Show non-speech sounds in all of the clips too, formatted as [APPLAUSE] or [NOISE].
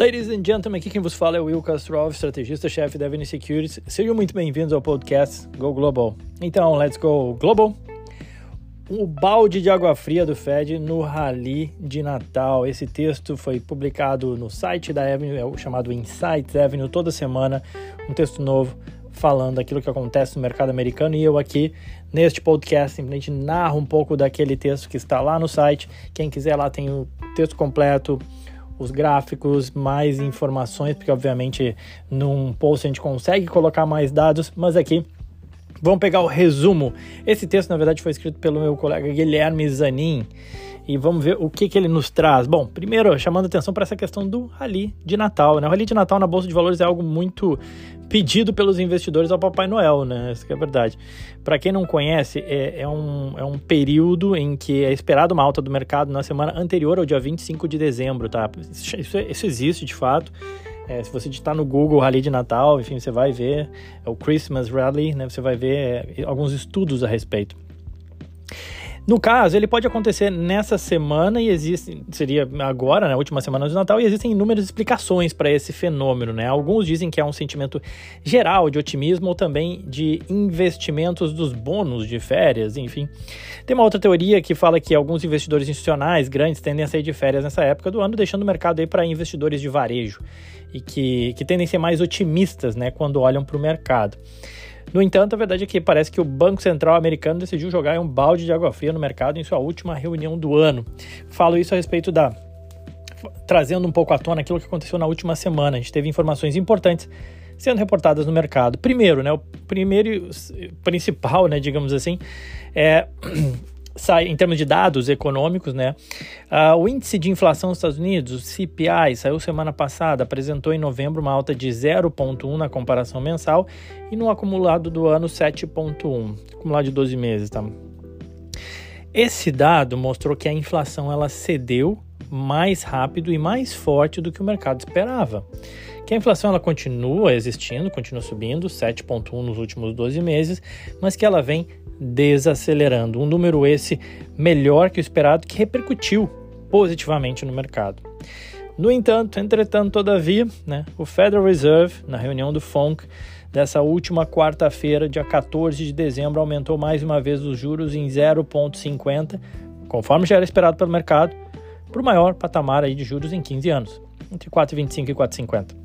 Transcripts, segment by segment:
Ladies and gentlemen, aqui quem vos fala é o Will Castrov, estrategista-chefe da Avenue Securities. Sejam muito bem-vindos ao podcast Go Global. Então, let's go global. O balde de água fria do Fed no rally de Natal. Esse texto foi publicado no site da Avenue, é o chamado Insights Avenue, toda semana, um texto novo falando aquilo que acontece no mercado americano e eu aqui neste podcast simplesmente narro um pouco daquele texto que está lá no site. Quem quiser lá tem o texto completo, os gráficos, mais informações, porque obviamente num post a gente consegue colocar mais dados, mas aqui vamos pegar o resumo. Esse texto, na verdade, foi escrito pelo meu colega Guilherme Zanin e vamos ver o que, que ele nos traz. Bom, primeiro, chamando atenção para essa questão do rally de Natal. Né? O rally de Natal na Bolsa de Valores é algo muito pedido pelos investidores ao Papai Noel, né? Isso é verdade. Para quem não conhece, é, é, um, é um período em que é esperado uma alta do mercado na semana anterior ao dia 25 de dezembro, tá? Isso, isso existe de fato. É, se você digitar no Google Rally de Natal, enfim, você vai ver é o Christmas Rally, né? Você vai ver é, alguns estudos a respeito. No caso, ele pode acontecer nessa semana e existe, seria agora, na né, última semana de Natal, e existem inúmeras explicações para esse fenômeno, né? Alguns dizem que é um sentimento geral de otimismo ou também de investimentos dos bônus de férias, enfim. Tem uma outra teoria que fala que alguns investidores institucionais grandes tendem a sair de férias nessa época do ano, deixando o mercado aí para investidores de varejo e que, que tendem a ser mais otimistas, né, quando olham para o mercado. No entanto, a verdade é que parece que o Banco Central americano decidiu jogar um balde de água fria no mercado em sua última reunião do ano. Falo isso a respeito da. trazendo um pouco à tona aquilo que aconteceu na última semana. A gente teve informações importantes sendo reportadas no mercado. Primeiro, né, o primeiro principal, né, digamos assim, é [CLEARS THROAT] em termos de dados econômicos, né? Uh, o índice de inflação dos Estados Unidos, o CPI, saiu semana passada, apresentou em novembro uma alta de 0,1 na comparação mensal e no acumulado do ano 7,1, acumulado de 12 meses, tá? Esse dado mostrou que a inflação ela cedeu mais rápido e mais forte do que o mercado esperava. Que a inflação ela continua existindo, continua subindo, 7,1 nos últimos 12 meses, mas que ela vem desacelerando. Um número esse melhor que o esperado, que repercutiu positivamente no mercado. No entanto, entretanto, todavia, né, o Federal Reserve, na reunião do FONC dessa última quarta-feira, dia 14 de dezembro, aumentou mais uma vez os juros em 0,50, conforme já era esperado pelo mercado, para o maior patamar aí de juros em 15 anos, entre 4,25 e 4,50.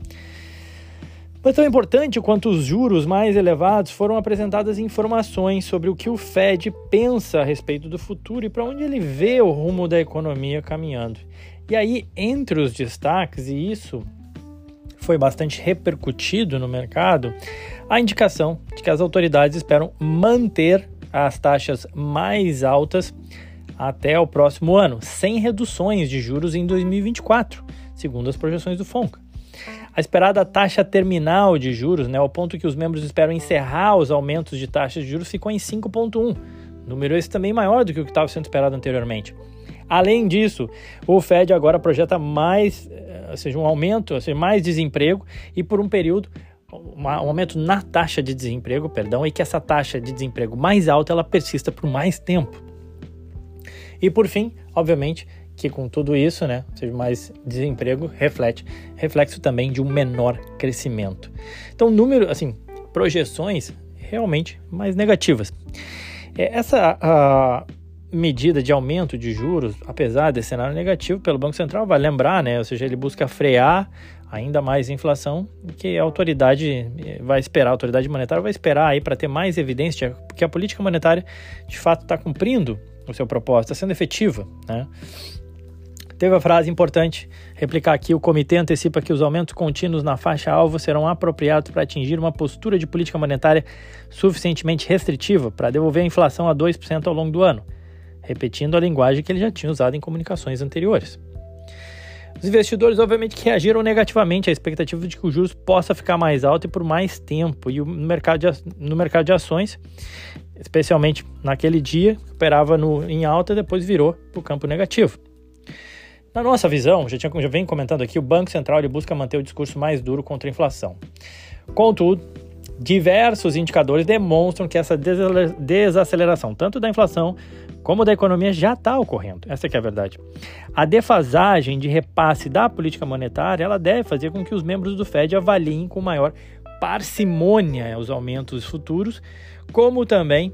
Mas tão importante quanto os juros mais elevados foram apresentadas informações sobre o que o Fed pensa a respeito do futuro e para onde ele vê o rumo da economia caminhando. E aí, entre os destaques, e isso foi bastante repercutido no mercado, a indicação de que as autoridades esperam manter as taxas mais altas até o próximo ano, sem reduções de juros em 2024, segundo as projeções do FONCA. A esperada taxa terminal de juros, né, ao ponto que os membros esperam encerrar os aumentos de taxas de juros, ficou em 5,1, número esse também maior do que o que estava sendo esperado anteriormente. Além disso, o Fed agora projeta mais, eh, ou seja, um aumento, ou seja, mais desemprego e por um período um aumento na taxa de desemprego, perdão, e que essa taxa de desemprego mais alta ela persista por mais tempo. E por fim, obviamente, que com tudo isso, né, seja mais desemprego, reflete reflexo também de um menor crescimento. Então, número, assim, projeções realmente mais negativas. É, essa a medida de aumento de juros, apesar desse cenário negativo pelo Banco Central, vai lembrar, né, ou seja, ele busca frear ainda mais inflação, que a autoridade eh, vai esperar, a autoridade monetária vai esperar aí para ter mais evidência que a política monetária de fato está cumprindo o seu propósito, está sendo efetiva, né? Teve a frase importante, replicar aqui: o comitê antecipa que os aumentos contínuos na faixa-alvo serão apropriados para atingir uma postura de política monetária suficientemente restritiva para devolver a inflação a 2% ao longo do ano, repetindo a linguagem que ele já tinha usado em comunicações anteriores. Os investidores, obviamente, reagiram negativamente à expectativa de que o juros possa ficar mais alto e por mais tempo. E no mercado de, no mercado de ações, especialmente naquele dia, operava no, em alta e depois virou para o campo negativo. Na nossa visão, já, tinha, já vem comentando aqui, o Banco Central ele busca manter o discurso mais duro contra a inflação. Contudo, diversos indicadores demonstram que essa desaceleração, tanto da inflação como da economia, já está ocorrendo. Essa é a verdade. A defasagem de repasse da política monetária, ela deve fazer com que os membros do Fed avaliem com maior parcimônia os aumentos futuros, como também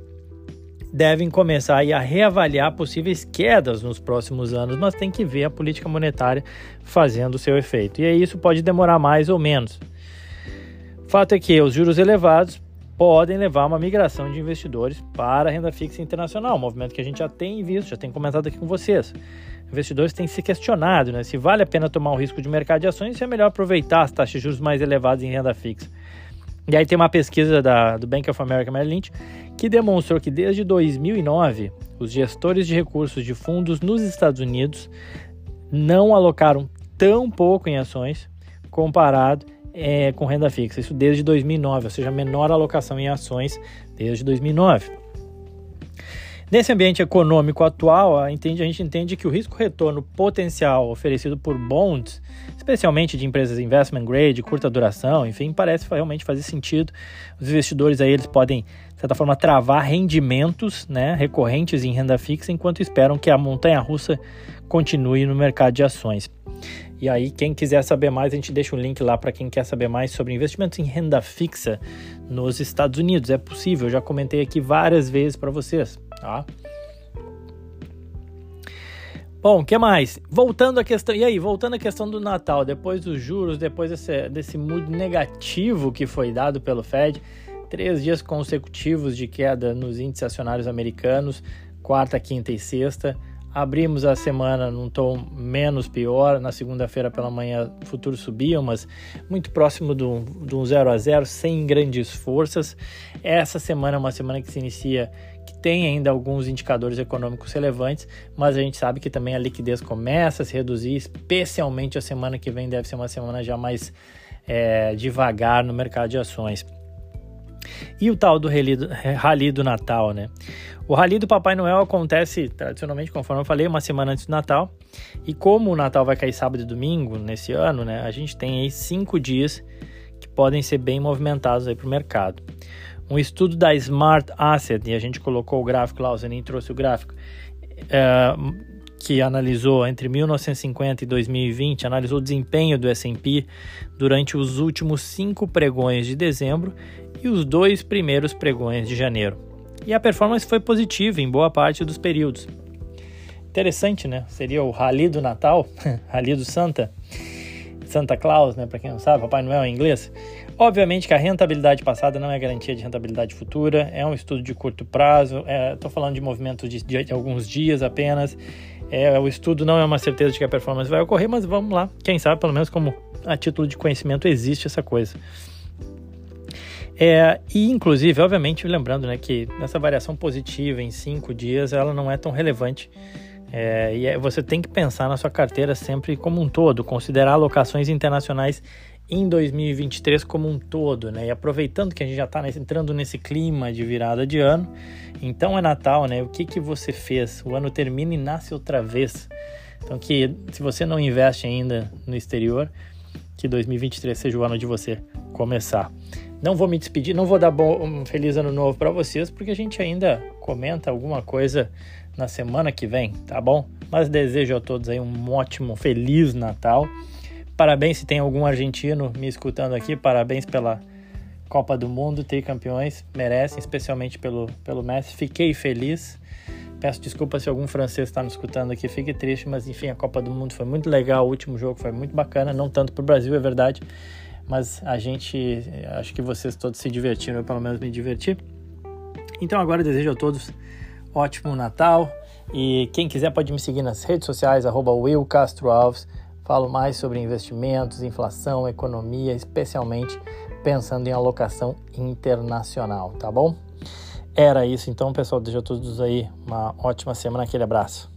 devem começar a reavaliar possíveis quedas nos próximos anos, mas tem que ver a política monetária fazendo o seu efeito. E aí isso pode demorar mais ou menos. Fato é que os juros elevados podem levar a uma migração de investidores para a renda fixa internacional, um movimento que a gente já tem visto, já tem comentado aqui com vocês. Investidores têm se questionado né, se vale a pena tomar o risco de mercado de ações se é melhor aproveitar as taxas de juros mais elevadas em renda fixa. E aí tem uma pesquisa da, do Bank of America Merrill Lynch que demonstrou que desde 2009 os gestores de recursos de fundos nos Estados Unidos não alocaram tão pouco em ações comparado é, com renda fixa. Isso desde 2009, ou seja, menor alocação em ações desde 2009. Nesse ambiente econômico atual, a gente entende que o risco-retorno potencial oferecido por bonds, especialmente de empresas investment grade, curta duração, enfim, parece realmente fazer sentido. Os investidores aí eles podem, de certa forma, travar rendimentos né, recorrentes em renda fixa enquanto esperam que a montanha-russa continue no mercado de ações. E aí, quem quiser saber mais, a gente deixa um link lá para quem quer saber mais sobre investimentos em renda fixa nos Estados Unidos. É possível, eu já comentei aqui várias vezes para vocês, tá? Bom, o que mais? Voltando à questão. E aí, voltando à questão do Natal, depois dos juros, depois desse, desse mood negativo que foi dado pelo Fed, três dias consecutivos de queda nos índices acionários americanos, quarta, quinta e sexta. Abrimos a semana num tom menos pior. Na segunda-feira pela manhã, futuros subiam, mas muito próximo do, do 0 a 0, sem grandes forças. Essa semana é uma semana que se inicia que tem ainda alguns indicadores econômicos relevantes, mas a gente sabe que também a liquidez começa a se reduzir, especialmente a semana que vem deve ser uma semana já mais é, devagar no mercado de ações. E o tal do rally do, rally do Natal, né? O Rally do Papai Noel acontece tradicionalmente, conforme eu falei, uma semana antes do Natal. E como o Natal vai cair sábado e domingo nesse ano, né? A gente tem aí cinco dias que podem ser bem movimentados aí para o mercado. Um estudo da Smart Asset, e a gente colocou o gráfico lá, o Zenin trouxe o gráfico, é, que analisou entre 1950 e 2020, analisou o desempenho do S&P durante os últimos cinco pregões de dezembro e os dois primeiros pregões de janeiro. E a performance foi positiva em boa parte dos períodos. Interessante, né? Seria o Rally do Natal, [LAUGHS] Rally do Santa, Santa Claus, né? Para quem não sabe, Papai Noel em inglês. Obviamente que a rentabilidade passada não é garantia de rentabilidade futura, é um estudo de curto prazo, estou é, falando de movimentos de, de, de, alguns dias apenas. É, o estudo não é uma certeza de que a performance vai ocorrer, mas vamos lá, quem sabe, pelo menos como a título de conhecimento, existe essa coisa. É, e inclusive, obviamente, lembrando né, que essa variação positiva em cinco dias ela não é tão relevante. É, e é, você tem que pensar na sua carteira sempre como um todo, considerar alocações internacionais em 2023 como um todo, né? E aproveitando que a gente já está entrando nesse clima de virada de ano, então é Natal, né? O que que você fez? O ano termina e nasce outra vez. Então que se você não investe ainda no exterior, que 2023 seja o ano de você começar. Não vou me despedir, não vou dar bom, um feliz ano novo para vocês, porque a gente ainda comenta alguma coisa na semana que vem, tá bom? Mas desejo a todos aí um ótimo, feliz Natal. Parabéns se tem algum argentino me escutando aqui, parabéns pela Copa do Mundo, campeões merecem, especialmente pelo, pelo Messi. Fiquei feliz. Peço desculpa se algum francês está me escutando aqui, fique triste, mas enfim, a Copa do Mundo foi muito legal, o último jogo foi muito bacana, não tanto para o Brasil, é verdade, mas a gente, acho que vocês todos se divertiram, eu pelo menos me diverti. Então agora desejo a todos ótimo Natal e quem quiser pode me seguir nas redes sociais, arroba Will Castro Alves. Falo mais sobre investimentos, inflação, economia, especialmente pensando em alocação internacional, tá bom? Era isso então, pessoal. Desejo a todos aí uma ótima semana. Aquele abraço.